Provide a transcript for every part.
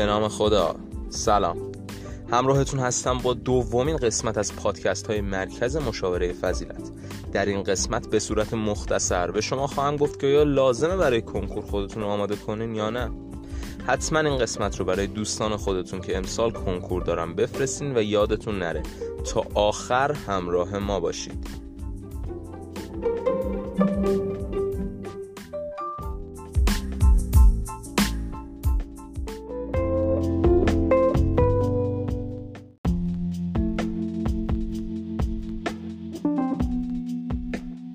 به نام خدا. سلام. همراهتون هستم با دومین قسمت از پادکست های مرکز مشاوره فضیلت. در این قسمت به صورت مختصر به شما خواهم گفت که یا لازمه برای کنکور خودتون آماده کنین یا نه. حتما این قسمت رو برای دوستان خودتون که امسال کنکور دارن بفرستین و یادتون نره تا آخر همراه ما باشید.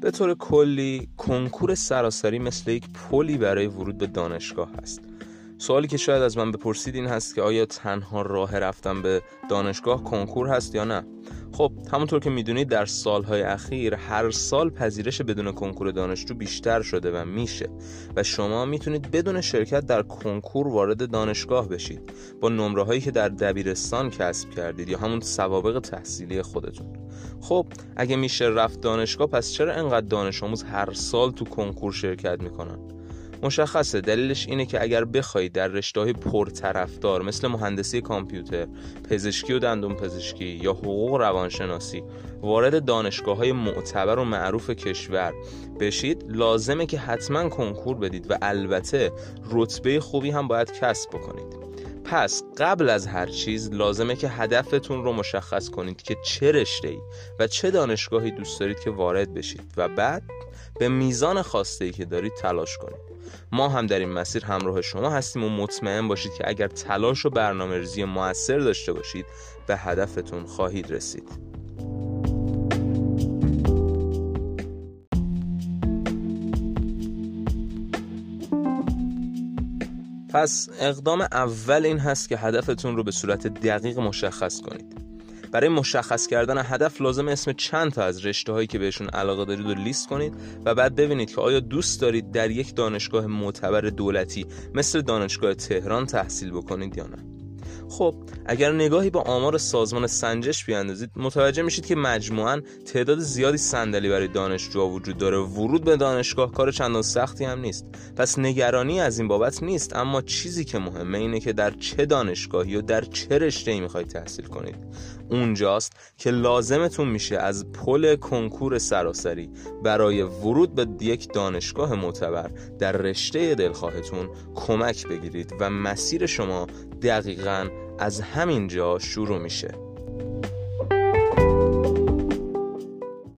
به طور کلی کنکور سراسری مثل یک پلی برای ورود به دانشگاه هست. سوالی که شاید از من بپرسید این هست که آیا تنها راه رفتن به دانشگاه کنکور هست یا نه؟ خب همونطور که می‌دونید در سالهای اخیر هر سال پذیرش بدون کنکور دانشجو بیشتر شده و میشه و شما می‌تونید بدون شرکت در کنکور وارد دانشگاه بشید با نمره هایی که در دبیرستان کسب کردید یا همون سوابق تحصیلی خودتون. خب اگه میشه رفت دانشگاه پس چرا انقدر دانش آموز هر سال تو کنکور شرکت می‌کنن؟ مشخصه. دلیلش اینه که اگر بخواید در رشته های پرطرفدار مثل مهندسی کامپیوتر، پزشکی و دندون پزشکی یا حقوق روانشناسی وارد دانشگاه های معتبر و معروف کشور بشید لازمه که حتما کنکور بدید و البته رتبه خوبی هم باید کسب بکنید. پس قبل از هر چیز لازمه که هدفتون رو مشخص کنید که چه رشته ای و چه دانشگاهی دوست دارید که وارد بشید و بعد به میزان خواسته ای که دارید تلاش کنید. ما هم در این مسیر همراه شما هستیم و مطمئن باشید که اگر تلاش و برنامه ریزی موثر داشته باشید به هدفتون خواهید رسید. پس اقدام اول این هست که هدفتون رو به صورت دقیق مشخص کنید. برای مشخص کردن هدف لازم اسم چند تا از رشته هایی که بهشون علاقه دارید رو لیست کنید و بعد ببینید که آیا دوست دارید در یک دانشگاه معتبر دولتی مثل دانشگاه تهران تحصیل بکنید یا نه. خب اگر نگاهی با آمار سازمان سنجش بیاندازید متوجه میشید که مجموعا تعداد زیادی صندلی برای دانشجو وجود داره. ورود به دانشگاه کار چندان سختی هم نیست. پس نگرانی از این بابت نیست اما چیزی که مهمه اینه که در چه دانشگاهی و در چه رشته ای می‌خواید تحصیل کنید. اونجاست که لازمتون میشه از پل کنکور سراسری برای ورود به یک دانشگاه معتبر در رشته دلخواهتون کمک بگیرید و مسیر شما دقیقا از همین جا شروع میشه.